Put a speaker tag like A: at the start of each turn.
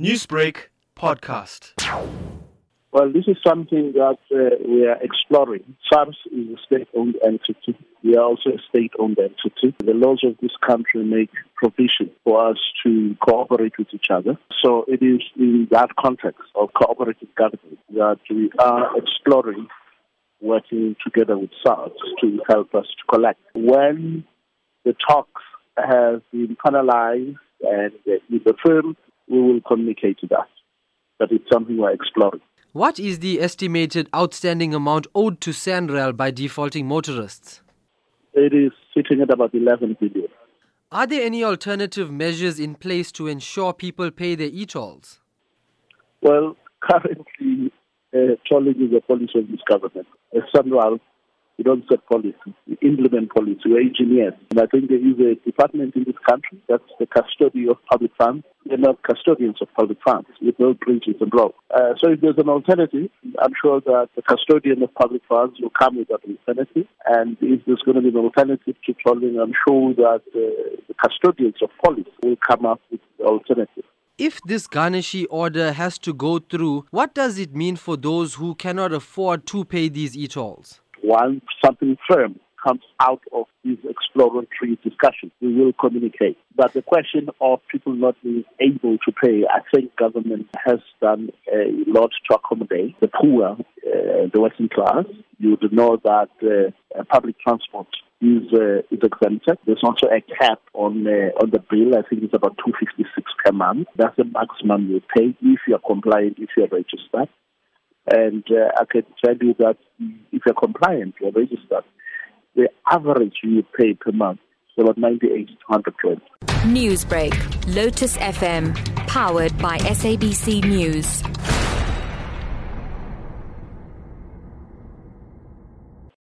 A: Newsbreak podcast.
B: Well, this is something that uh, we are exploring. SARS is a state-owned entity. We are also a state-owned entity. The laws of this country make provision for us to cooperate with each other. So it is in that context of cooperative government that we are exploring working together with SARS to help us to collect. When the talks have been finalized and with the firm, we will communicate to that. But it's something we're exploring.
C: What is the estimated outstanding amount owed to SANRAL by defaulting motorists?
B: It is sitting at about 11 billion.
C: Are there any alternative measures in place to ensure people pay their e-tolls?
B: Well, currently, uh, tolling is a policy of this government. As SANRAL we don't set policy. We implement policy. We're engineers. And I think there is a department in this country that's the custody of public funds. We're not custodians of public funds. We build bridges and roads. Uh, so if there's an alternative, I'm sure that the custodian of public funds will come with that alternative. And if there's going to be an alternative to tolling, I'm sure that uh, the custodians of policy will come up with the alternative.
C: If this Garnishee order has to go through, what does it mean for those who cannot afford to pay these e-tolls?
B: Once something firm comes out of these exploratory discussions, we will communicate. But the question of people not being able to pay, I think government has done a lot to accommodate the poor, uh, the working class. You would know that uh, public transport is uh, is exempted. There's also a cap on uh, on the bill. I think it's about two fifty six per month. That's the maximum you pay if you are compliant, if you are registered. And uh, I can tell you that if you're compliant, you're registered, the average you pay per month is about 98 to 100 rand.
D: Newsbreak, Lotus FM, powered by SABC News.